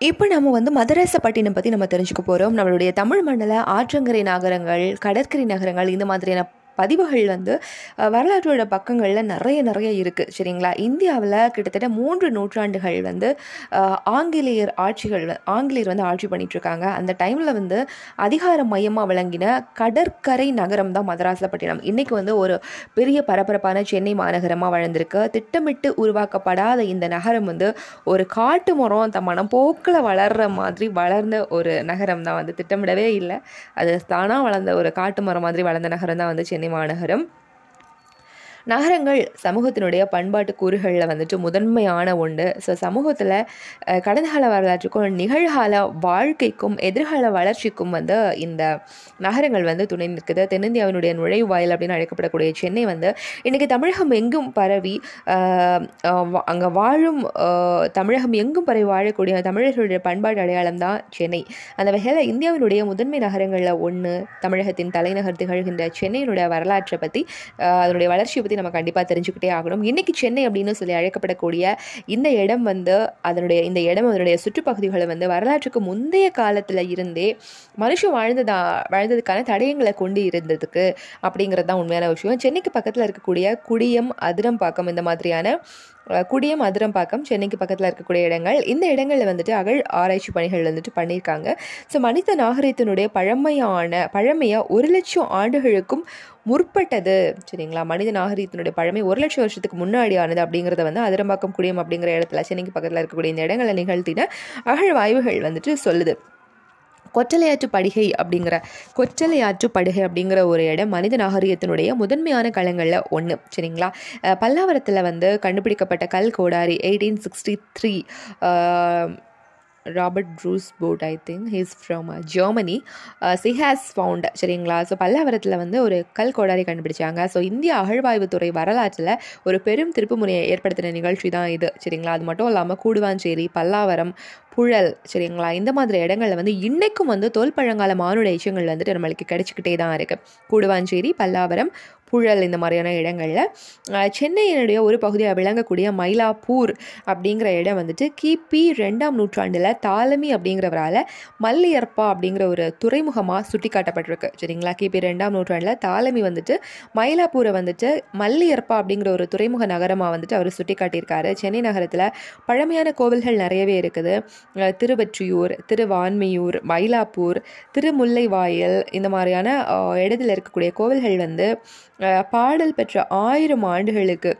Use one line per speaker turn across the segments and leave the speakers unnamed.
இப்போ நம்ம வந்து மதராசப்பட்டினம் பற்றி நம்ம தெரிஞ்சுக்க போகிறோம் நம்மளுடைய தமிழ் மண்டல ஆற்றங்கரை நகரங்கள் கடற்கரை நகரங்கள் இந்த மாதிரியான பதிவுகள் வந்து வரலாற்றோட பக்கங்களில் நிறைய நிறைய இருக்குது சரிங்களா? இந்தியாவில் கிட்டத்தட்ட மூன்று நூற்றாண்டுகள் வந்து ஆங்கிலேயர் ஆட்சிகள் ஆங்கிலேயர் வந்து ஆட்சி பண்ணிகிட்ருக்காங்க இருக்காங்க அந்த டைமில் வந்து அதிகார மையமாக விளங்கின கடற்கரை நகரம் தான் மதராசப்பட்டினம் இன்றைக்கு வந்து ஒரு பெரிய பரபரப்பான சென்னை மாநகரமாக வளர்ந்துருக்கு. திட்டமிட்டு உருவாக்கப்படாத இந்த நகரம் வந்து ஒரு காட்டு மரம் தம் மனப்போக்கில் வளர்கிற மாதிரி வளர்ந்த ஒரு நகரம் தான். வந்து திட்டமிடவே இல்லை. அது தானாக வளர்ந்த ஒரு காட்டு மரம் மாதிரி வளர்ந்த நகரம் தான் வந்து சென்னை மாநகரம் நகரங்கள் சமூகத்தினுடைய பண்பாட்டு கூறுகளில் வந்துட்டு முதன்மையான ஒன்று ஸோ சமூகத்தில் கடந்த கால வரலாற்றுக்கும் நிகழ்கால வாழ்க்கைக்கும் எதிர்கால வளர்ச்சிக்கும் வந்து இந்த நகரங்கள் வந்து துணை நிற்குது. தென்னிந்தியாவினுடைய நுழைவாயில் அப்படின்னு அழைக்கப்படக்கூடிய சென்னை வந்து இன்றைக்கி தமிழகம் எங்கும் பரவி அங்கே வாழும் தமிழகம் எங்கும் பரவி வாழக்கூடிய தமிழர்களுடைய பண்பாட்டு அடையாளம் தான் சென்னை. அந்த வகையில் இந்தியாவினுடைய முதன்மை நகரங்களில் ஒன்று தமிழகத்தின் தலைநகர் திகழ்கின்ற சென்னையினுடைய வரலாற்றை பற்றி அதனுடைய வளர்ச்சியை பற்றி நம்ம கண்டிப்பாக தெரிஞ்சுக்கிட்டே ஆகணும். இன்றைக்கி சென்னை அப்படின்னு சொல்லி அழைக்கப்படக்கூடிய இந்த இடம் வந்து அதனுடைய இந்த இடம் அதனுடைய சுற்றுப்பகுதிகளை வந்து வரலாற்றுக்கு முந்தைய காலத்தில் இருந்தே மனுஷன் வாழ்ந்ததா வாழ்ந்ததுக்கான தடயங்களை கொண்டு இருந்ததுக்கு அப்படிங்கிறது தான் உண்மையான விஷயம். சென்னைக்கு பக்கத்தில் இருக்கக்கூடிய குடியம் அதிரம்பாக்கம் இந்த மாதிரியான குடியம் அதிரம்பாக்கம் சென்னைக்கு பக்கத்தில் இருக்கக்கூடிய இடங்கள். இந்த இடங்களில் வந்துட்டு அகழ் ஆராய்ச்சி பணிகள் வந்துட்டு பண்ணியிருக்காங்க ஸோ மனித நாகரிகத்தினுடைய பழமையான பழமையாக ஒரு லட்சம் ஆண்டுகளுக்கும் முற்பட்டது. சரிங்களா? மனித நாகரிகத்தினுடைய பழமை ஒரு லட்சம் வருஷத்துக்கு முன்னாடி ஆனது அப்படிங்கிறத வந்து அதிரம்பாக்கம் குடியம் அப்படிங்கிற இடத்துல சென்னைக்கு பக்கத்தில் இருக்கக்கூடிய இந்த இடங்களை நிகழ்த்தின அகழ்வாய்வுகள் வந்துட்டு சொல்லுது. கொற்றலையாற்று படுகை அப்படிங்கிற கொற்றலையாற்று படுகை அப்படிங்கிற ஒரு இடம் மனித நாகரிகத்தினுடைய முதன்மையான களங்களில் ஒன்று சரிங்களா? பல்லாவரத்தில் வந்து கண்டுபிடிக்கப்பட்ட கல் கோடாரி eighteen sixty three Robert Bruce Foote I think he's from Germany he has found சரிங்களா? ஸோ பல்லாவரத்தில் வந்து ஒரு கல் கோடாரி கண்டுபிடிச்சாங்க. ஸோ இந்திய அகழ்வாய்வுத்துறை வரலாற்றில் ஒரு பெரும் திருப்புமுனையை ஏற்படுத்தின நிகழ்ச்சி தான் இது சரிங்களா? அது மட்டும் இல்லாமல் கூடுவாஞ்சேரி பல்லாவரம் புழல் சரிங்களா? இந்த மாதிரி இடங்கள்ல வந்து இன்றைக்கும் வந்து தோல்பழங்கால மானுட எச்சங்கள் வந்துட்டு நம்மளுக்கு கிடைச்சிக்கிட்டே தான் இருக்குது கூடுவாஞ்சேரி பல்லாவரம் புழல் இந்த மாதிரியான இடங்களில். சென்னையினுடைய ஒரு பகுதியாக விளங்கக்கூடிய மயிலாப்பூர் அப்படிங்கிற இடம் வந்துட்டு கிபி ரெண்டாம் நூற்றாண்டில் தாலமி அப்படிங்கிறவரால் மல்லியற்பா அப்படிங்கிற ஒரு துறைமுகமாக சுட்டி காட்டப்பட்டிருக்கு சரிங்களா கிபி ரெண்டாம் நூற்றாண்டில் தாலமி வந்துட்டு மயிலாப்பூரை வந்துட்டு மல்லியற்பா அப்படிங்கிற ஒரு துறைமுக நகரமாக வந்துட்டு அவர் சுட்டி காட்டியிருக்காரு சென்னை நகரத்தில் பழமையான கோவில்கள் நிறையவே இருக்குது. திருவற்றியூர் திருவான்மையூர் திருவான்மியூர் மயிலாப்பூர் திருமுல்லைவாயல் இந்த மாதிரியான இடத்துல இருக்கக்கூடிய கோவில்கள் வந்து பாடல் பெற்ற ஆயிரம் ஆண்டுகளுக்கு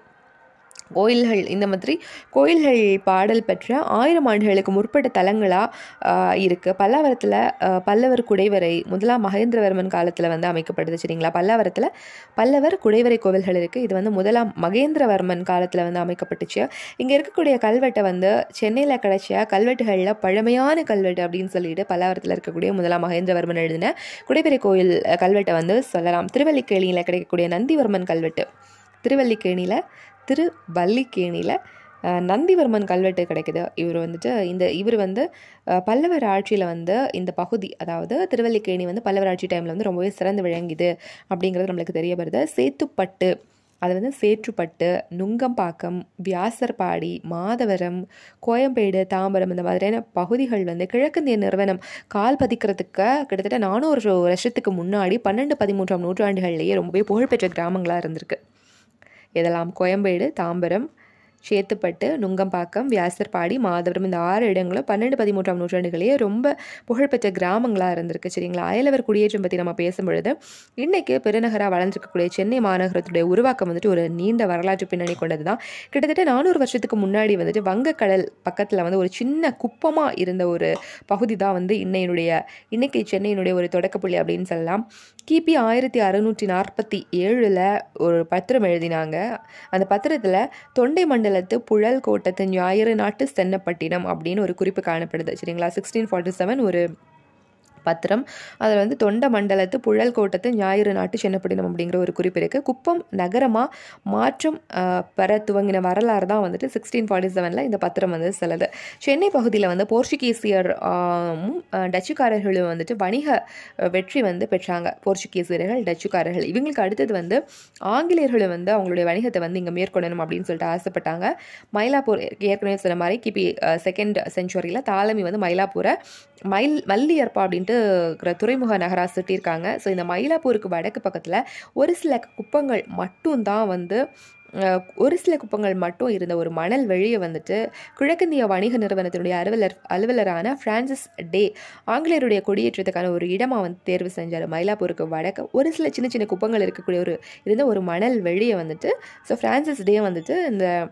கோயில்கள் இந்த மாதிரி கோயில்கள் பாடல் பெற்ற ஆயிரம் ஆண்டுகளுக்கு முற்பட்ட தலங்களாக இருக்குது பல்லாவரத்தில் பல்லவர் குடைவரை முதலாம் மகேந்திரவர்மன் காலத்தில் வந்து அமைக்கப்படுது சரிங்களா? பல்லாவரத்தில் பல்லவர் குடைவரை கோவில்கள் இருக்குது இது வந்து முதலாம் மகேந்திரவர்மன் காலத்தில் வந்து அமைக்கப்பட்டுச்சு. இங்கே இருக்கக்கூடிய கல்வெட்டை வந்து சென்னையில் கிடைச்ச கல்வெட்டுகளில் பழமையான கல்வெட்டு அப்படின்னு சொல்லிட்டு பல்லாவரத்தில் இருக்கக்கூடிய முதலாம் மகேந்திரவர்மன் எழுதின குடைவரை கோயில் கல்வெட்டை வந்து சொல்லலாம். திருவல்லிக்கேணியில் கிடைக்கக்கூடிய நந்திவர்மன் கல்வெட்டு. திருவல்லிக்கேணியில் திருவல்லிக்கேணியில் அஹ், நந்திவர்மன் கல்வெட்டு கிடைக்குது. இவர் வந்துட்டு இந்த இவர் வந்து பல்லவர் ஆட்சியில் வந்து இந்த பகுதி அதாவது திருவல்லிக்கேணி வந்து பல்லவர் ஆட்சி டைமில் வந்து ரொம்பவே சிறந்து விளங்குது அப்படிங்கிறது நம்மளுக்கு தெரிய வருது சேத்துப்பட்டு அது வந்து சேற்றுப்பட்டு நுங்கம்பாக்கம் வியாசர்பாடி மாதவரம் கோயம்பேடு தாம்பரம் இந்த மாதிரியான பகுதிகள் வந்து கிழக்கிந்திய நிறுவனம் கால் பதிக்கிறதுக்கு கிட்டத்தட்ட நானூறு வருஷத்துக்கு முன்னாடி பன்னெண்டு பதிமூன்றாம் நூற்றாண்டுகள்லேயே ரொம்பவே புகழ்பெற்ற கிராமங்களாக இருந்திருக்கு. இதெல்லாம் கோயம்பேடு தாம்பரம் சேத்துப்பட்டு நுங்கம்பாக்கம் வியாசர்பாடி மாதவரம் இந்த ஆறு இடங்களும் பன்னெண்டு பதிமூன்றாம் நூற்றாண்டுகளே ரொம்ப புகழ்பெற்ற கிராமங்களாக இருந்திருக்கு சரிங்களா? அயலவர் குடியேற்றம் பற்றி நம்ம பேசும்பொழுது இன்றைக்கு பெருநகராக வளர்ந்துருக்கக்கூடிய சென்னை மாநகரத்துடைய உருவாக்கம் வந்துட்டு ஒரு நீண்ட வரலாற்று பின்னணி கொண்டது தான் கிட்டத்தட்ட நானூறு வருஷத்துக்கு முன்னாடி வந்துட்டு வங்கக்கடல் பக்கத்தில் வந்து ஒரு சின்ன குப்பமாக இருந்த ஒரு பகுதி தான் வந்து இன்னையினுடைய இன்னைக்கு சென்னையினுடைய ஒரு தொடக்கப்புள்ளி அப்படின்னு சொல்லலாம். கிபி ஆயிரத்தி அறுநூற்றி நாற்பத்தி ஏழில் ஒரு பத்திரம் எழுதினாங்க. அந்த பத்திரத்தில் தொண்டை மண்டலத்து புழல் கோட்டத்து ஞாயிறு நாட்டு சென்னப்பட்டினம் அப்படின்னு ஒரு குறிப்பு காணப்படுது. சரிங்களா? சிக்ஸ்டீன் ஃபார்ட்டி செவன் ஒரு பத்திரம். அதில் வந்து தொண்ட மண்டலத்து புழல் கோட்டத்து ஞாயிறு நாட்டு சென்னப்பட்டினம் அப்படிங்கிற ஒரு குறிப்பு இருக்குது குப்பம் நகரமாக மாற்றம் பெற துவங்கின வரலாறு தான் வந்துட்டு சிக்ஸ்டீன் ஃபார்ட்டி செவனில் இந்த பத்திரம் வந்து செல்லுது. சென்னை பகுதியில் வந்து போர்ச்சுகீசியரும் டச்சுக்காரர்களும் வந்துட்டு வணிக வெற்றி வந்து பெற்றாங்க. போர்ச்சுகீசியர்கள் டச்சுக்காரர்கள். இவங்களுக்கு அடுத்தது வந்து ஆங்கிலேயர்களும் வந்து அவங்களுடைய வணிகத்தை வந்து இங்கே மேற்கொள்ளணும் அப்படின்னு சொல்லிட்டு ஆசைப்பட்டாங்க. மயிலாப்பூர் ஏற்கனவே சொன்ன மாதிரி கிபி செகண்ட் செஞ்சுரியில் தாலமி வந்து மயிலாப்பூரை மயில் மல்லியற்பா அப்படின்ட்டு இருக்கிற துறைமுக நகராக சுட்டியிருக்காங்க ஸோ இந்த மயிலாப்பூருக்கு வடக்கு பக்கத்தில் ஒரு சில குப்பங்கள் மட்டும்தான் வந்து ஒரு சில குப்பங்கள் மட்டும் இருந்த ஒரு மணல் வெளியே வந்துட்டு கிழக்கிந்திய வணிக நிறுவனத்தினுடைய அலுவலர் அலுவலரான ஃப்ரான்சிஸ் டே ஆங்கிலேயருடைய கொடியேற்றத்துக்கான ஒரு இடமாக வந்து தேர்வு செஞ்சார். மயிலாப்பூருக்கு வடக்கு ஒரு சில சின்ன சின்ன குப்பங்கள் இருக்கக்கூடிய ஒரு இருந்த ஒரு மணல் வெளியே வந்துட்டு ஸோ ஃப்ரான்சிஸ் டே வந்துட்டு இந்த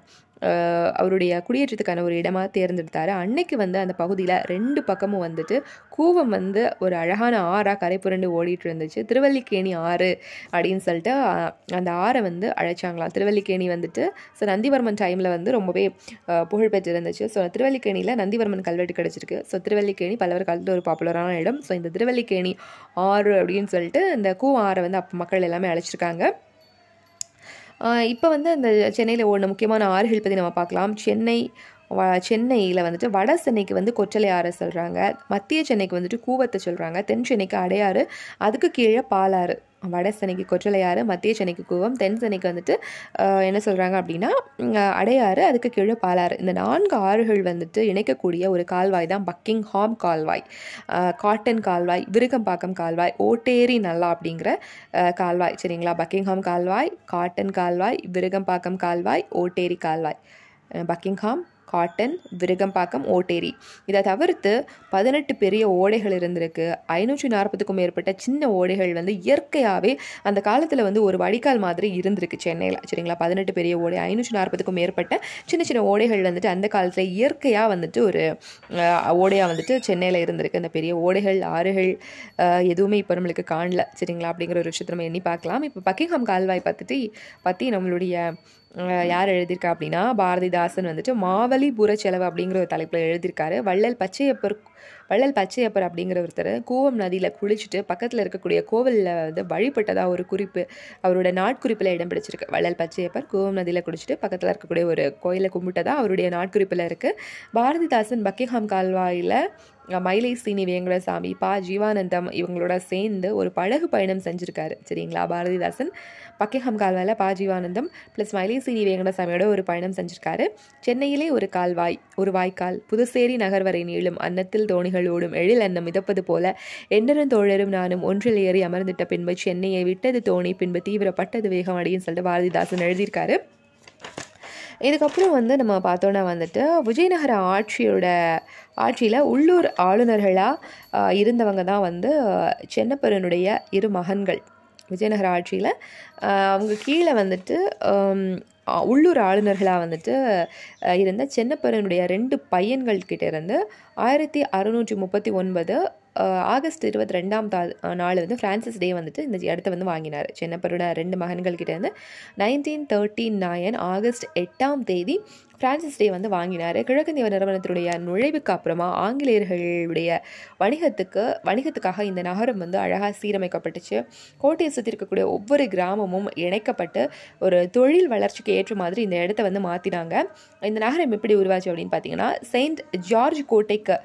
அவருடைய குடியேற்றத்துக்கான ஒரு இடமாக தேர்ந்தெடுத்தார். அன்னைக்கு வந்து அந்த பகுதியில் ரெண்டு பக்கமும் வந்துட்டு கூவம் வந்து ஒரு அழகான ஆறாக கரை புரண்டு ஓடிட்டு இருந்துச்சு திருவல்லிக்கேணி ஆறு அப்படின்னு சொல்லிட்டு அந்த ஆறை வந்து அழைச்சாங்களாம். திருவல்லிக்கேணி வந்துட்டு ஸோ நந்திவர்மன் டைமில் வந்து ரொம்பவே அஹ், புகழ்பெற்று இருந்துச்சு ஸோ திருவல்லிக்கேணியில் நந்திவர்மன் கல்வெட்டு கிடச்சிருக்கு. ஸோ திருவல்லிக்கேணி பல்லவர் காலத்தில் ஒரு பாப்புலரான இடம். ஸோ இந்த திருவல்லிக்கேணி ஆறு அப்படின்னு சொல்லிட்டு இந்த கூவம் ஆறை வந்து அப்போ மக்கள் எல்லாமே அழைச்சிருக்காங்க. இப்போ வந்து அந்த சென்னையில் ஓடின முக்கியமான ஆறுகள் பற்றி நம்ம பார்க்கலாம். சென்னை சென்னையில் வந்துட்டு வட சென்னைக்கு வந்து கொச்சலை சொல்கிறாங்க மத்திய சென்னைக்கு வந்துட்டு கூவத்தை சொல்கிறாங்க தென் சென்னைக்கு அடையாறு அதுக்கு கீழே பாலாறு. வட சென்னைக்கு கொச்சலையாறு மத்திய சென்னைக்கு கூவம் தென் சென்னைக்கு வந்துட்டு என்ன சொல்கிறாங்க அப்படின்னா அடையாறு அதுக்கு கீழே பாலாறு. இந்த நான்கு ஆறுகள் வந்துட்டு இணைக்கக்கூடிய ஒரு கால்வாய் தான் பக்கிங்ஹாம் கால்வாய். காட்டன் கால்வாய் விருகம்பாக்கம் கால்வாய் ஓட்டேரி நல்லா அப்படிங்கிற கால்வாய். சரிங்களா? பக்கிங்ஹாம் கால்வாய் காட்டன் கால்வாய் விருகம்பாக்கம் கால்வாய் ஓட்டேரி கால்வாய். Buckingham Cotton Virugambakkam Otteri. இதை தவிர்த்து பதினெட்டு பெரிய ஓடைகள் இருந்திருக்கு. ஐநூற்றி நாற்பதுக்கும் மேற்பட்ட சின்ன ஓடைகள் வந்து இயற்கையாகவே அந்த காலத்தில் வந்து ஒரு வடிகால் மாதிரி இருந்திருக்கு சென்னையில். சரிங்களா? பதினெட்டு பெரிய ஓடை ஐநூற்றி நாற்பதுக்கும் மேற்பட்ட சின்ன சின்ன ஓடைகள் வந்துட்டு அந்த காலத்தில் இயற்கையாக வந்துட்டு ஒரு ஓடையாக வந்துட்டு சென்னையில் இருந்திருக்கு. அந்த பெரிய ஓடைகள் ஆறுகள் எதுவுமே இப்போ நம்மளுக்கு காணல. சரிங்களா? அப்படிங்கிற ஒரு விஷயத்தை நம்ம எண்ணி பார்க்கலாம். இப்போ பக்கிங்ஹாம் கால்வாய் பற்றி பற்றி நம்மளுடைய யார் எழுதியிருக்கா அப்படின்னா பாரதிதாசன் வந்துட்டு மாவலிபுர செலவு அப்படிங்கிற ஒரு தலைப்பில் எழுதியிருக்காரு. வள்ளல் பச்சையப்பர் வள்ளல் பச்சையப்பர் அப்படிங்கிற ஒருத்தர் கூவம் நதியில் குளிச்சுட்டு பக்கத்தில் இருக்கக்கூடிய கோவிலில் வந்து வழிபட்டதாக ஒரு குறிப்பு அவரோட நாட்குறிப்பில் இடம் பிடிச்சிருக்கு வள்ளல் பச்சையப்பர் கூவம் நதியில் குளிச்சுட்டு பக்கத்தில் இருக்கக்கூடிய ஒரு கோயிலை கும்பிட்டதா அவருடைய நாட்குறிப்பில் இருக்குது பாரதிதாசன் பக்கிங்ஹாம் கால்வாயில் மயிலை சீனி வேங்கடசாமி பா. ஜீவானந்தம் இவங்களோட சேர்ந்து ஒரு படகு பயணம் செஞ்சுருக்காரு. சரிங்களா? பாரதிதாசன் பக்கிஹம் கால்வாயில் பா. ஜீவானந்தம் ப்ளஸ் மயிலை சீனி வேங்கடசாமியோட ஒரு பயணம் செஞ்சுருக்காரு. சென்னையிலே ஒரு கால்வாய் ஒரு வாய்க்கால் புதுச்சேரி நகர் வரை நீளும் அன்னத்தில் தோணிகள் ஓடும் எழில் அன்னம் மிதப்பது போல என்னரும் தோழரும் நானும் ஒன்றில் ஏறி அமர்ந்திட்ட பின்பு சென்னையை விட்டது தோணி பின்பு தீவிரப்பட்டது வேகம் அப்படின்னு சொல்லிட்டு பாரதிதாசன் எழுதியிருக்காரு. இதுக்கப்புறம் வந்து நம்ம பார்த்தோன்னா வந்துட்டு விஜயநகர ஆட்சியோட ஆட்சியில் உள்ளூர் ஆளுநர்களாக இருந்தவங்க தான் வந்து சென்னப்பரனுடைய இரு மகன்கள். விஜயநகர ஆட்சியில் அவங்க கீழே வந்துட்டு உள்ளூர் ஆளுநர்களாக வந்துட்டு இருந்த சென்னப்பரனுடைய ரெண்டு பையன்கள் கிட்ட இருந்து ஆயிரத்தி அறுநூற்றி முப்பத்தி ஒன்பது ஆகஸ்ட் இருபத்தி ரெண்டாம் தா நாள் வந்து ஃப்ரான்சிஸ் டே வந்துட்டு இந்த இடத்த வந்து வாங்கினார். சென்னப்பரோட ரெண்டு மகன்கள் கிட்டேருந்து நைன்டீன் தேர்ட்டி நைன் ஆகஸ்ட் எட்டாம் தேதி பிரான்சிஸ் டே வந்து வாங்கினார். கிழக்கிந்திய நிறுவனத்தினுடைய நுழைவுக்கு அப்புறமா ஆங்கிலேயர்களுடைய வணிகத்துக்கு வணிகத்துக்காக இந்த நகரம் வந்து அழகாக சீரமைக்கப்பட்டுச்சு. கோட்டையை சுற்றி இருக்கக்கூடிய ஒவ்வொரு கிராமமும் இணைக்கப்பட்டு ஒரு தொழில் வளர்ச்சிக்கு ஏற்ற மாதிரி இந்த இடத்த வந்து மாற்றினாங்க இந்த நகரம் எப்படி உருவாச்சு அப்படின்னு பார்த்தீங்கன்னா செயின்ட் ஜார்ஜ் கோட்டைக்கு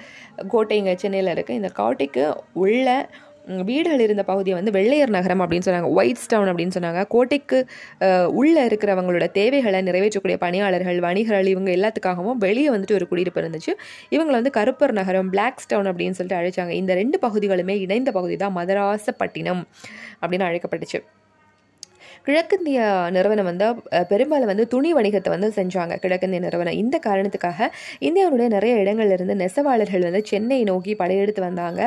கோட்டைங்க சென்னையில் இருக்குது இந்த கோட்டைக்கு உள்ள வீடுகள் இருந்த பகுதியை வந்து வெள்ளையர் நகரம் அப்படின்னு சொன்னாங்க ஒயிட்ஸ் டவுன் அப்படின்னு சொன்னாங்க. கோட்டைக்கு உள்ளே இருக்கிறவங்களோட தேவைகளை நிறைவேற்றக்கூடிய பணியாளர்கள் வணிகர்கள் இவங்க எல்லாத்துக்காகவும் வெளியே வந்துட்டு ஒரு குடியிருப்பு இருந்துச்சு. இவங்களை வந்து கருப்பர் நகரம் பிளாக்ஸ் டவுன் அப்படின்னு சொல்லிட்டு அழைச்சாங்க. இந்த ரெண்டு பகுதிகளுமே இணைந்த பகுதி தான் மதராசப்பட்டினம் அப்படின்னு அழைக்கப்பட்டுச்சு. கிழக்கிந்திய நிறுவனம் வந்து பெரும்பாலும் வந்து துணி வணிகத்தை வந்து செஞ்சாங்க. கிழக்கிந்திய நிறுவனம். இந்த காரணத்துக்காக இந்தியாவுடைய நிறைய இடங்கள்ல இருந்து நெசவாளர்கள் வந்து சென்னை நோக்கி படையெடுத்து வந்தாங்க.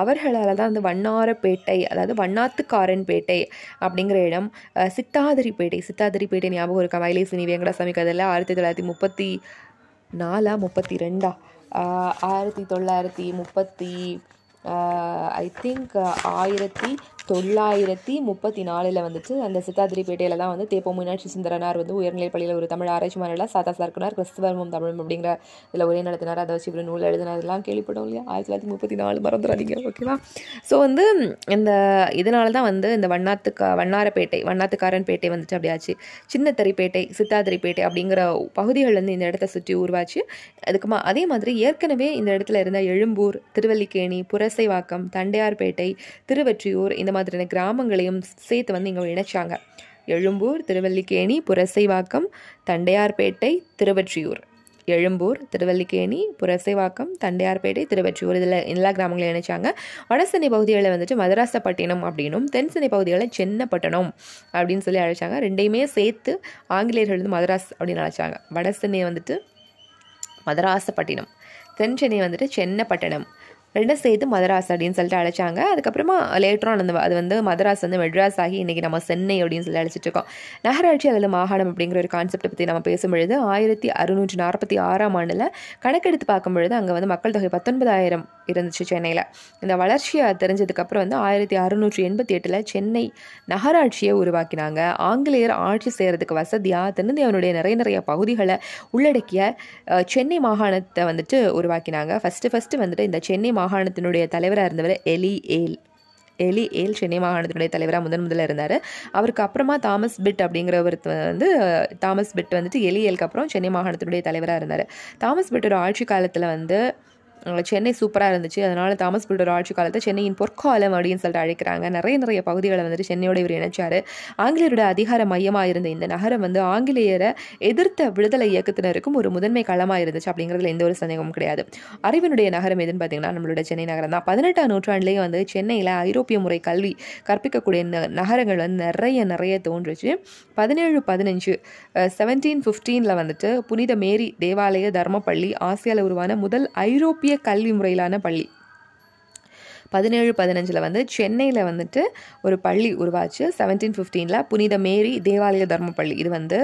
அவர்களால் தான் வந்து வண்ணாரப்பேட்டை அதாவது வண்ணாத்துக்காரன்பேட்டை அப்படிங்கிற இடம் சித்தாதிரிப்பேட்டை. சித்தாதிரிப்பேட்டை ஞாபகம் இருக்கா? வயலேசினி வெங்கடாசாமி கதையில் ஆயிரத்தி தொள்ளாயிரத்தி முப்பத்தி நாலா முப்பத்தி ரெண்டா? ஆயிரத்தி தொள்ளாயிரத்தி முப்பத்தி ஐ திங்க் ஆயிரத்தி தொள்ளாயிரத்தி முப்பத்தி நாலில் வந்துட்டு அந்த சித்தாதிரிப்பேட்டையில் தான் வந்து தேப்போ மீனாட்சி சுந்தரனார் வந்து உயர்நிலைப் பள்ளியில் ஒரு தமிழ் ஆராய்ச்சி மாநில சாதா சார்க்குனார் கிறிஸ்துவர்மம் தமிழ் அப்படிங்கிற இதில் ஒரே நடத்தினார். அதை வச்சு இவர் நூல் எழுதினதெல்லாம் கேள்விப்படும் இல்லையா? ஆயிரத்தி தொள்ளாயிரத்தி முப்பத்தி நாலு மறந்துடாதீங்க. ஓகேவா ஸோ வந்து இந்த இதனால தான் வந்து இந்த வண்ணாத்துக்கா வண்ணாரப்பேட்டை வண்ணாத்துக்காரன் பேட்டை வந்துட்டு அப்படியாச்சு சின்னத்தரிப்பேட்டை சித்தாதிரிப்பேட்டை அப்படிங்கிற பகுதிகள் வந்து இந்த இடத்த சுற்றி உருவாச்சு. அதுக்குமா அதே மாதிரி ஏற்கனவே இந்த இடத்துல இருந்த எழும்பூர் திருவல்லிக்கேணி புரசைவாக்கம் தண்டையார்பேட்டை திருவெற்றியூர் இந்த மாதிரியான கிராமங்களையும் சேர்த்து வந்து இங்கே இணைச்சாங்க. எழும்பூர் திருவல்லிக்கேணி புரசைவாக்கம் தண்டையார்பேட்டை திருவெற்றியூர். எழும்பூர் திருவல்லிக்கேணி புரசைவாக்கம் தண்டையார்பேட்டை திருவெற்றியூர் இதில் எல்லா கிராமங்களையும் இணைச்சாங்க. வடசென்னை பகுதிகளில் வந்துட்டு மதராசப்பட்டினம் அப்படின்னும் தென்சென்னை பகுதிகளில் சென்னப்பட்டணம் அப்படின்னு சொல்லி அழைச்சாங்க. ரெண்டையுமே சேர்த்து ஆங்கிலேயர்கள் வந்து மதராஸ் அப்படின்னு அழைச்சாங்க. வடசென்னை வந்துட்டு மதராசப்பட்டினம் தென் சென்னை வந்துட்டு சென்னப்பட்டணம் ரெண்டும் சேர்த்து மதராஸ் அப்படின்னு சொல்லிட்டு அழைச்சாங்க. அதுக்கப்புறமா லேட்டரான் அந்த அது வந்து மதராஸ் வந்து மெட்ராஸ் ஆகி இன்றைக்கி நம்ம சென்னை அப்படின்னு சொல்லி அழைச்சிட்டு இருக்கோம். நகராட்சி அல்லது மாகாணம் அப்படிங்கிற ஒரு கான்செப்டை பற்றி நம்ம பேசும்பொழுது ஆயிரத்தி அறுநூற்றி நாற்பத்தி ஆறாம் ஆண்டில் கணக்கெடுத்து பார்க்கும்பொழுது அங்கே வந்து மக்கள் தொகை பத்தொன்பதாயிரம் இருந்துச்சு சென்னையில். இந்த வளர்ச்சியை தெரிஞ்சதுக்கப்புறம் வந்து ஆயிரத்தி அறுநூற்றி எண்பத்தி எட்டில் சென்னை நகராட்சியை உருவாக்கினாங்க. ஆங்கிலேயர் ஆட்சி செய்கிறதுக்கு வசதியாக தென்னிந்தியாவினுடைய நிறைய நிறைய பகுதிகளை உள்ளடக்கிய சென்னை மாகாணத்தை வந்துட்டு உருவாக்கினாங்க. ஃபஸ்ட்டு ஃபஸ்ட்டு வந்துட்டு இந்த சென்னை மாகாணத்தினுடைய தலைவராக இருந்தவர் எலி ஏல் எலி ஏல் சென்னை மாகாணத்தினுடைய தலைவராக முதன் முதல்ல இருந்தார். அவருக்கு அப்புறமா தாமஸ் பிட் அப்படிங்கிறவர் வந்து தாமஸ் பிட் வந்துட்டு எலி ஏலுக்கு அப்புறம் சென்னை மாகாணத்தினுடைய தலைவராக இருந்தார். தாமஸ் பிட்டோட ஆட்சி காலத்தில் வந்து சென்னை சூப்பராக இருந்துச்சு. அதனால் தாமஸ் பில்டர் ஆட்சி காலத்தை சென்னையின் பொற்காலம் அப்படின்னு சொல்லிட்டு அழைக்கிறாங்க. நிறைய நிறைய பகுதிகளை வந்துட்டு சென்னையோட இவர் இணைச்சார். ஆங்கிலேயரோட அதிகார மையமாக இருந்த இந்த நகரம் வந்து ஆங்கிலேயரை எதிர்த்த விடுதலை இயக்கத்தினருக்கும் ஒரு முதன்மை களமாக இருந்துச்சு அப்படிங்கிறதுல எந்த ஒரு சந்தேகமும் கிடையாது. அறிவினுடைய நகரம் எதுன்னு பார்த்தீங்கன்னா நம்மளோட சென்னை நகரம் தான். பதினெட்டாம் நூற்றாண்டுலேயே வந்து சென்னையில் ஐரோப்பிய முறை கல்வி கற்பிக்கக்கூடிய ந- நகரங்கள் வந்து நிறைய நிறைய தோன்றுச்சு. பதினேழு பதினஞ்சு செவன்டீன் ஃபிஃப்டீனில் வந்துட்டு புனித மேரி தேவாலய தர்மப்பள்ளி ஆசியாவில் உருவான முதல் ஐரோப்பிய கல்வி முறையிலான பள்ளி. பதினேழு பதினஞ்சில் வந்து சென்னையில் வந்துட்டு ஒரு பள்ளி உருவாச்சு. செவன்டீன் ஃபிஃப்டீனில் புனித மேரி தேவாலய தர்மப்பள்ளி. இது வந்து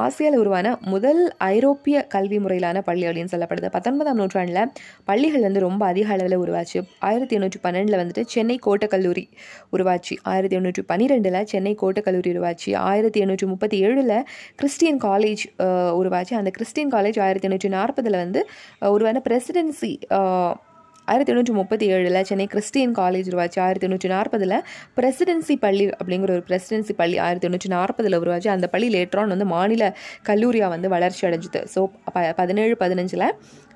ஆசியாவில் உருவான முதல் ஐரோப்பிய கல்வி முறையிலான பள்ளி அப்படின்னு சொல்லப்படுது. பத்தொன்பதாம் நூற்றாண்டில் பள்ளிகள் வந்து ரொம்ப அதிக அளவில் உருவாச்சு. ஆயிரத்தி எண்ணூற்றி பன்னெண்டில் வந்துட்டு சென்னை கோட்டக்கல்லூரி உருவாச்சு. ஆயிரத்தி எண்ணூற்றி பன்னிரெண்டில் சென்னை கோட்டக்கல்லூரி உருவாச்சு. ஆயிரத்தி எண்ணூற்றி முப்பத்தி ஏழில் கிறிஸ்டியன் காலேஜ் உருவாச்சு. அந்த கிறிஸ்டியன் காலேஜ் ஆயிரத்தி எண்ணூற்றி நாற்பதில் வந்து உருவான பிரசிடென்சி ஆயிரத்தி எண்ணூற்றி முப்பத்தி ஏழில் சென்னை கிறிஸ்டியன் காலேஜ் உருவாச்சு. ஆயிரத்தி எண்ணூற்றி நாற்பதில் பிரசிடென்சி பள்ளி அப்படிங்கிற ஒரு பிரசிடென்சி பள்ளி ஆயிரத்தி எண்ணூற்றி நாற்பதில் உருவாச்சு. அந்த பள்ளி லேட்டரான் வந்து மாநில கல்லூரியாக வந்து வளர்ச்சி அடைஞ்சுது. ஸோ ப பதினேழு பதினஞ்சில்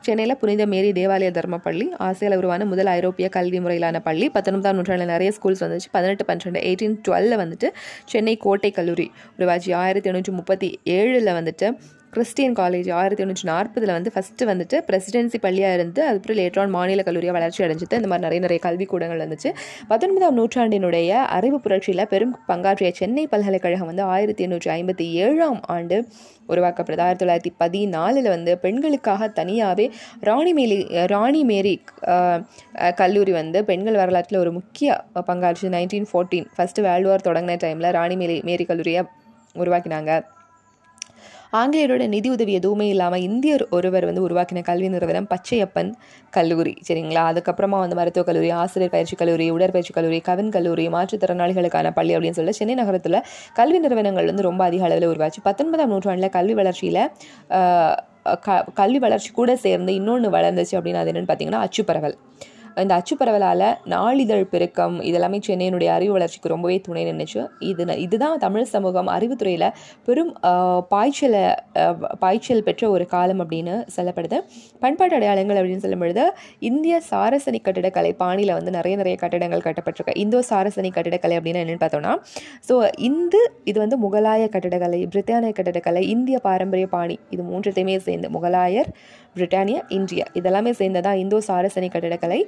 சென்னையில் புனித மேரி தேவாலய தர்ம பள்ளி ஆசியாவில் உருவான முதல் ஐரோப்பிய கல்வி முறையிலான பள்ளி பத்தொன்பதாம் நூற்றாண்டில் நிறைய ஸ்கூல்ஸ் வந்துச்சு. பதினெட்டு பன்னெண்டு எயிட்டீன் டுவெல்ல வந்துட்டு சென்னை கோட்டை கல்லூரி உருவாச்சு. ஆயிரத்தி எண்ணூற்றி முப்பத்தி ஏழில் வந்துட்டு கிறிஸ்டியன் காலேஜ் ஆயிரத்தி எண்ணூற்றி நாற்பதில் வந்து ஃபஸ்ட்டு வந்துட்டு பிரசிடென்சி பள்ளியாக இருந்து அதுக்கப்புறம் லேட்டரான் மாநில கல்லூரியாக வளர்ச்சி அடைஞ்சிது இந்த மாதிரி நிறைய நிறைய கல்விக்கூடங்கள் வந்துச்சு. பத்தொன்பதாம் நூற்றாண்டினுடைய அறிவு புரட்சியில் பெரும் பங்காற்றிய சென்னை பல்கலைக்கழகம் வந்து ஆயிரத்தி எண்ணூற்றி ஐம்பத்தி ஏழாம் ஆண்டு உருவாக்கப்படுது. ஆயிரத்தி தொள்ளாயிரத்தி பதினாலில் வந்து பெண்களுக்காக தனியாகவே ராணி மேரி ராணி மேரி கல்லூரி வந்து பெண்கள் வரலாற்றில் ஒரு முக்கிய பங்காற்று nineteen fourteen first world war தொடங்கின டைமில் ராணி மேலி மேரி கல்லூரியை உருவாக்கினாங்க. ஆங்கிலேயரோட நிதி உதவி எதுவுமே இல்லாமல் இந்தியர் ஒருவர் வந்து உருவாக்கின கல்வி நிறுவனம் பச்சையப்பன் கல்லூரி சரிங்களா? அதுக்கப்புறமா வந்து மருத்துவக் கல்லூரி ஆசிரியர் பயிற்சி கல்லூரி உடற்பயிற்சி கல்லூரி கவின் கல்லூரி மாற்றுத்திறனாளிகளுக்கான பள்ளி அப்படின்னு சொல்லி சென்னை நகரத்தில் கல்வி நிறுவனங்கள் வந்து ரொம்ப அதிக அளவில் உருவாச்சு. பத்தொன்பதாம் நூற்றாண்டில் கல்வி வளர்ச்சியில் க கல்வி வளர்ச்சி கூட சேர்ந்து இன்னொன்று வளர்ந்துச்சு அப்படின்னு அது என்னென்னு பார்த்தீங்கன்னா அச்சுப்பரவல் இந்த அச்சுப்பரவலால் நாளிதழ் பெருக்கம் இதெல்லாமே சென்னையினுடைய அறிவு வளர்ச்சிக்கு ரொம்பவே துணை நின்றுச்சு இது இதுதான் தமிழ் சமூகம் அறிவுத்துறையில் பெரும் பாய்ச்சலை பாய்ச்சல் பெற்ற ஒரு காலம் அப்படின்னு சொல்லப்படுது. பண்பாட்டு அடையாளங்கள் அப்படின்னு சொல்லும் பொழுது இந்திய சாரசனி கட்டிடக்கலை பாணியில் வந்து நிறைய நிறைய கட்டிடங்கள் கட்டப்பட்டிருக்கு. இந்தோ சாரசனி கட்டிடக்கலை அப்படின்னு என்னென்னு பார்த்தோம்னா ஸோ இந்து இது வந்து முகலாய கட்டிடக்கலை பிரித்தானிய கட்டிடக்கலை இந்திய பாரம்பரிய பாணி இது மூன்றத்தையுமே சேர்ந்து முகலாயர் பிரிட்டானியா இந்தியா. இதெல்லாமே சேர்ந்ததான் இந்தோ சாரசனி கட்டிடக்கலை.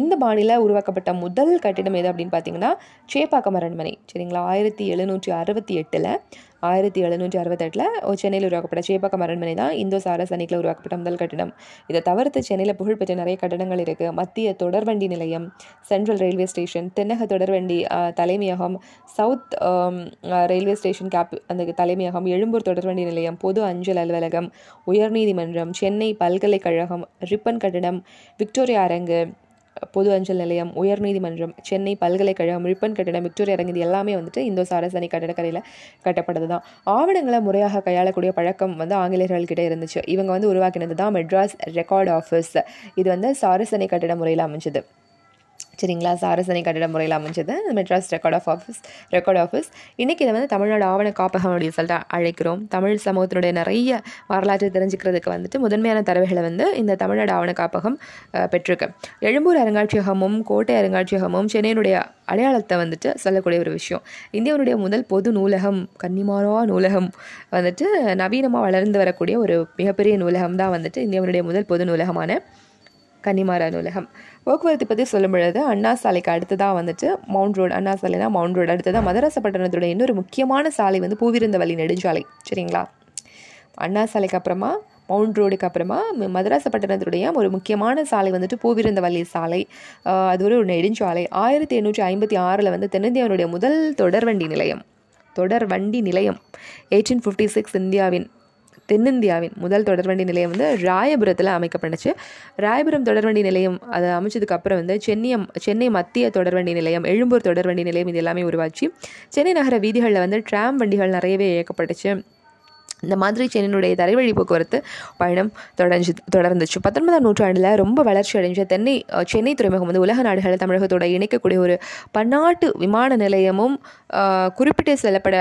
இந்த பாணியில் உருவாக்கப்பட்ட முதல் கட்டிடம் எது அப்படின்னு பார்த்தீங்கன்னா சேப்பாக்கம் அரண்மனை. சரிங்களா? ஆயிரத்தி எழுநூற்றி அறுபத்தி எட்டில் ஆயிரத்தி எழுநூற்றி அறுபத்தெட்டில் சென்னையில் உருவாக்கப்பட்ட சேப்பாக்கம் அரண்மனை தான் இந்தோ சாரஸ் அணிக்கில் உருவாக்கப்பட்ட முதல் கட்டிடம். இதை தவிர்த்து சென்னையில் புகழ்பெற்ற நிறைய கட்டடங்கள் இருக்குது மத்திய தொடர்வண்டி நிலையம் சென்ட்ரல் ரயில்வே ஸ்டேஷன் தென்னக தொடர்வண்டி தலைமையகம் சவுத் ரயில்வே ஸ்டேஷன் கேப் அந்த தலைமையகம் எழும்பூர் தொடர்வண்டி நிலையம் பொது அஞ்சல் அலுவலகம் உயர்நீதிமன்றம் சென்னை பல்கலைக்கழகம் ரிப்பன் கட்டிடம் விக்டோரியா அரங்கு பொது அஞ்சல் நிலையம் உயர்நீதிமன்றம் சென்னை பல்கலைக்கழகம் ரிப்பன் கட்டிடம் விக்டோரியா அரங்கு இது எல்லாமே வந்துட்டு இந்தோ சாரசனி கட்டடக்கரையில் கட்டப்பட்டது தான் ஆவணங்களை முறையாக கையாளக்கூடிய பழக்கம் வந்து ஆங்கிலேயர்கள்கிட்ட இருந்துச்சு. இவங்க வந்து உருவாக்கினது தான் மெட்ராஸ் ரெக்கார்ட் ஆஃபீஸ். இது வந்து சாரசனி கட்டிட முறையில் அமைஞ்சது. சரிங்களா? சாரசனை கட்டிட முறையில் அமைஞ்சது. Madras record of office record office இன்றைக்கி இதை வந்து தமிழ்நாடு ஆவண காப்பகம் அப்படின்னு சொல்லிட்டு அழைக்கிறோம். தமிழ் சமூகத்தினுடைய நிறைய வரலாற்றை தெரிஞ்சுக்கிறதுக்கு வந்துட்டு முதன்மையான தரவுகளை வந்து இந்த தமிழ்நாடு ஆவண காப்பகம் பெற்றிருக்கு. எழும்பூர் அருங்காட்சியகமும் கோட்டை அருங்காட்சியகமும் சென்னையினுடைய அடையாளத்தை வந்துட்டு சொல்லக்கூடிய ஒரு விஷயம். இந்தியாவுடைய முதல் பொது நூலகம் கன்னிமாரா நூலகம் வந்துட்டு நவீனமாக வளர்ந்து வரக்கூடிய ஒரு மிகப்பெரிய நூலகம் தான் வந்துட்டு இந்தியாவுடைய முதல் பொது நூலகமான கன்னிமாரா நூலகம். போக்குவரத்து பற்றி சொல்லும் பொழுது அண்ணா சாலைக்கு அடுத்ததாக வந்துட்டு மவுண்ட் ரோடு அண்ணா சாலைனா மவுண்ட் ரோடு. அடுத்ததாக மதராசப்பட்டினத்தோட இன்னொரு முக்கியமான சாலை வந்து பூவிருந்தவல்லி நெடுஞ்சாலை. சரிங்களா? அண்ணா சாலைக்கு அப்புறமா மவுண்ட் ரோடுக்கு அப்புறமா மதராசப்பட்டினத்துடைய ஒரு முக்கியமான சாலை வந்துட்டு பூவிருந்தவல்லி சாலை. அது ஒரு நெடுஞ்சாலை. ஆயிரத்தி எண்ணூற்றி ஐம்பத்தி ஆறில் வந்து தென்னிந்தியாவினுடைய முதல் தொடர்வண்டி நிலையம். தொடர் வண்டி நிலையம். எயிட்டீன் ஃபிஃப்டி சிக்ஸ் இந்தியாவின் தென்னிந்தியாவின் முதல் தொடர்வண்டி நிலையம் வந்து ராயபுரத்தில் அமைக்கப்பட்டுச்சு. ராயபுரம் தொடர்வண்டி நிலையம் அதை அமைச்சதுக்கு அப்புறம் வந்து சென்னியம் சென்னை மத்திய தொடர்வண்டி நிலையம் எழும்பூர் தொடர்வண்டி நிலையம் இது எல்லாமே உருவாச்சு. சென்னை நகர வீதிகளில் வந்து ட்ராம் வண்டிகள் நிறையவே இயக்கப்பட்டுச்சு. இந்த மாதிரி சென்னையினுடைய தரைவழி போக்குவரத்து பயணம் தொடர்ந்து தொடர்ந்துச்சு. பத்தொன்பதாம் நூற்றாண்டில் ரொம்ப வளர்ச்சி அடைஞ்ச தென்னை சென்னை துறைமுகம் வந்து உலக நாடுகளை தமிழகத்தோட இணைக்கக்கூடிய ஒரு பன்னாட்டு விமான நிலையமும் குறிப்பிட்டு செல்லப்பட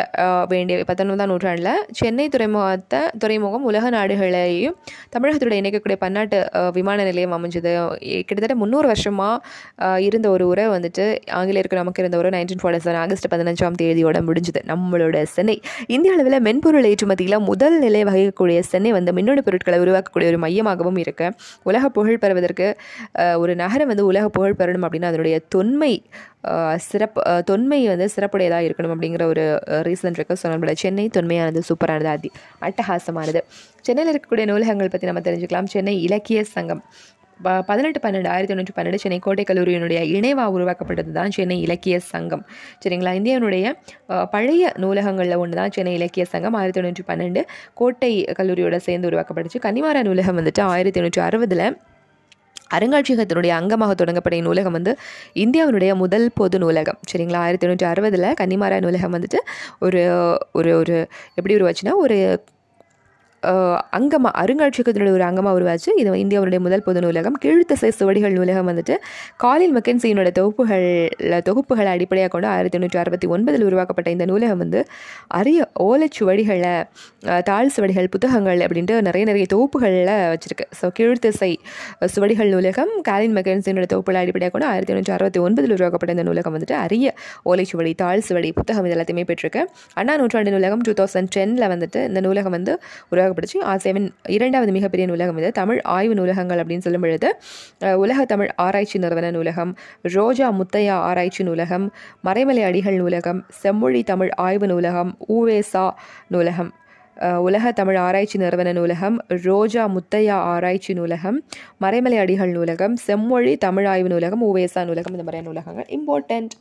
வேண்டிய பத்தொன்பதாம் நூற்றாண்டில் சென்னை துறைமுகத்தை துறைமுகம் உலக நாடுகளையும் தமிழகத்தோட இணைக்கக்கூடிய பன்னாட்டு விமான நிலையம் அமைஞ்சது. கிட்டத்தட்ட முந்நூறு வருஷமாக இருந்த ஒரு உரை வந்துட்டு ஆங்கிலேயருக்கு நமக்கு இருந்த ஒரு நைன்டீன் ஃபார்ட்டி செவன் ஆகஸ்ட் பதினஞ்சாம் தேதியோட முடிஞ்சுது. நம்மளோட சென்னை. இந்திய அளவில் மென்பொருள் ஏற்றுமதியில் முதல் நிலை வகிக்கக்கூடிய சென்னை வந்து மின்னணு பொருட்களை உருவாக்கக்கூடிய ஒரு மையமாகவும் இருக்கு. உலக புகழ் பெறுவதற்கு ஒரு நகரம் வந்து உலக புகழ் பெறணும் அப்படின்னா அதனுடைய தொன்மை சிறப்பு தொன்மை வந்து சிறப்புடையதாக இருக்கணும் அப்படிங்கிற ஒரு ரீசன் இருக்கு. ஸோ நம்மளோட சென்னை தொன்மையானது சூப்பரானது அதி அட்டகாசமானது. சென்னையில் இருக்கக்கூடிய நூலகங்கள் பற்றி நம்ம தெரிஞ்சுக்கலாம். சென்னை இலக்கிய சங்கம். பதினெட்டு பன்னெண்டு ஆயிரத்தி தொண்ணூற்றி பன்னெண்டு சென்னை கோட்டை கல்லூரியினுடைய இணைவா உருவாக்கப்பட்டது தான் சென்னை இலக்கிய சங்கம். சரிங்களா? இந்தியாவினுடைய பழைய நூலகங்களில் ஒன்று தான் சென்னை இலக்கிய சங்கம். ஆயிரத்தி தொண்ணூற்றி பன்னெண்டு கோட்டை கல்லூரியோட சேர்ந்து உருவாக்கப்பட்டுச்சு. கன்னிமாரா நூலகம் வந்துட்டு ஆயிரத்தி தொண்ணூற்றி அறுபதில் அருங்காட்சியகத்தினுடைய அங்கமாக தொடங்கப்பட்ட நூலகம் வந்து இந்தியாவினுடைய முதல் பொது நூலகம். சரிங்களா? ஆயிரத்தி தொண்ணூற்றி அறுபதில் கன்னிமாரா நூலகம் வந்துட்டு ஒரு ஒரு ஒரு எப்படி உருவாச்சுன்னா ஒரு அங்கமாக அருங்காட்சியகத்தினுடைய ஒரு அங்கமாக உருவாச்சு. இது இந்தியாவுடைய முதல் பொது நூலகம். கீழ்த்திசை சுவடிகள் நூலகம் வந்துட்டு காலில் மெக்கன்சியினோட தொகுப்புகள் தொகுப்புகளை அடிப்படையாக கொண்டு ஆயிரத்தி எண்ணூற்றி அறுபத்தி ஒன்பதில் உருவாக்கப்பட்ட இந்த நூலகம் வந்து அரிய ஓலைச்சுவடிகளை தாழ் சுவடிகள் புத்தகங்கள் அப்படின்ட்டு நிறைய நிறைய தொகுப்புகளில் வச்சுருக்கு. ஸோ கீழ்த்திசை சுவடிகள் நூலகம் காலின் மெக்கன்சியினோட தொகுப்புகளை அடிப்படையாக கொண்டு ஆயிரத்தி எண்ணூற்றி அறுபத்தி ஒன்பதில் உருவாக்கப்பட்ட இந்த நூலகம் வந்துட்டு அரிய ஓலைச்சுவடி தாள் சுவடி புத்தகம் இது எல்லாத்தையுமே பெற்றிருக்கு. அண்ணா நூற்றாண்டு நூலகம் டூ தௌசண்ட் டெனில் வந்துட்டு இந்த நூலகம் வந்து உருவாக்கப்படுச்சு ஆசியாவின் இரண்டாவது மிகப்பெரிய நூலகம் இது. தமிழ் ஆய்வு நூலகங்கள் அப்படின்னு சொல்லும் பொழுது உலக தமிழ் ஆராய்ச்சி நிறுவன நூலகம் ரோஜா முத்தையா ஆராய்ச்சி நூலகம் மறைமலை அடிகள் நூலகம் செம்மொழி தமிழ் ஆய்வு நூலகம் ஊவேசா நூலகம் உலக தமிழ் ஆராய்ச்சி நிறுவன நூலகம் ரோஜா முத்தையா ஆராய்ச்சி நூலகம் மறைமலை அடிகள் நூலகம் செம்மொழி தமிழ் ஆய்வு நூலகம் ஊவேசா நூலகம் இந்த மாதிரியான நூலகங்கள் இம்பார்ட்டண்ட்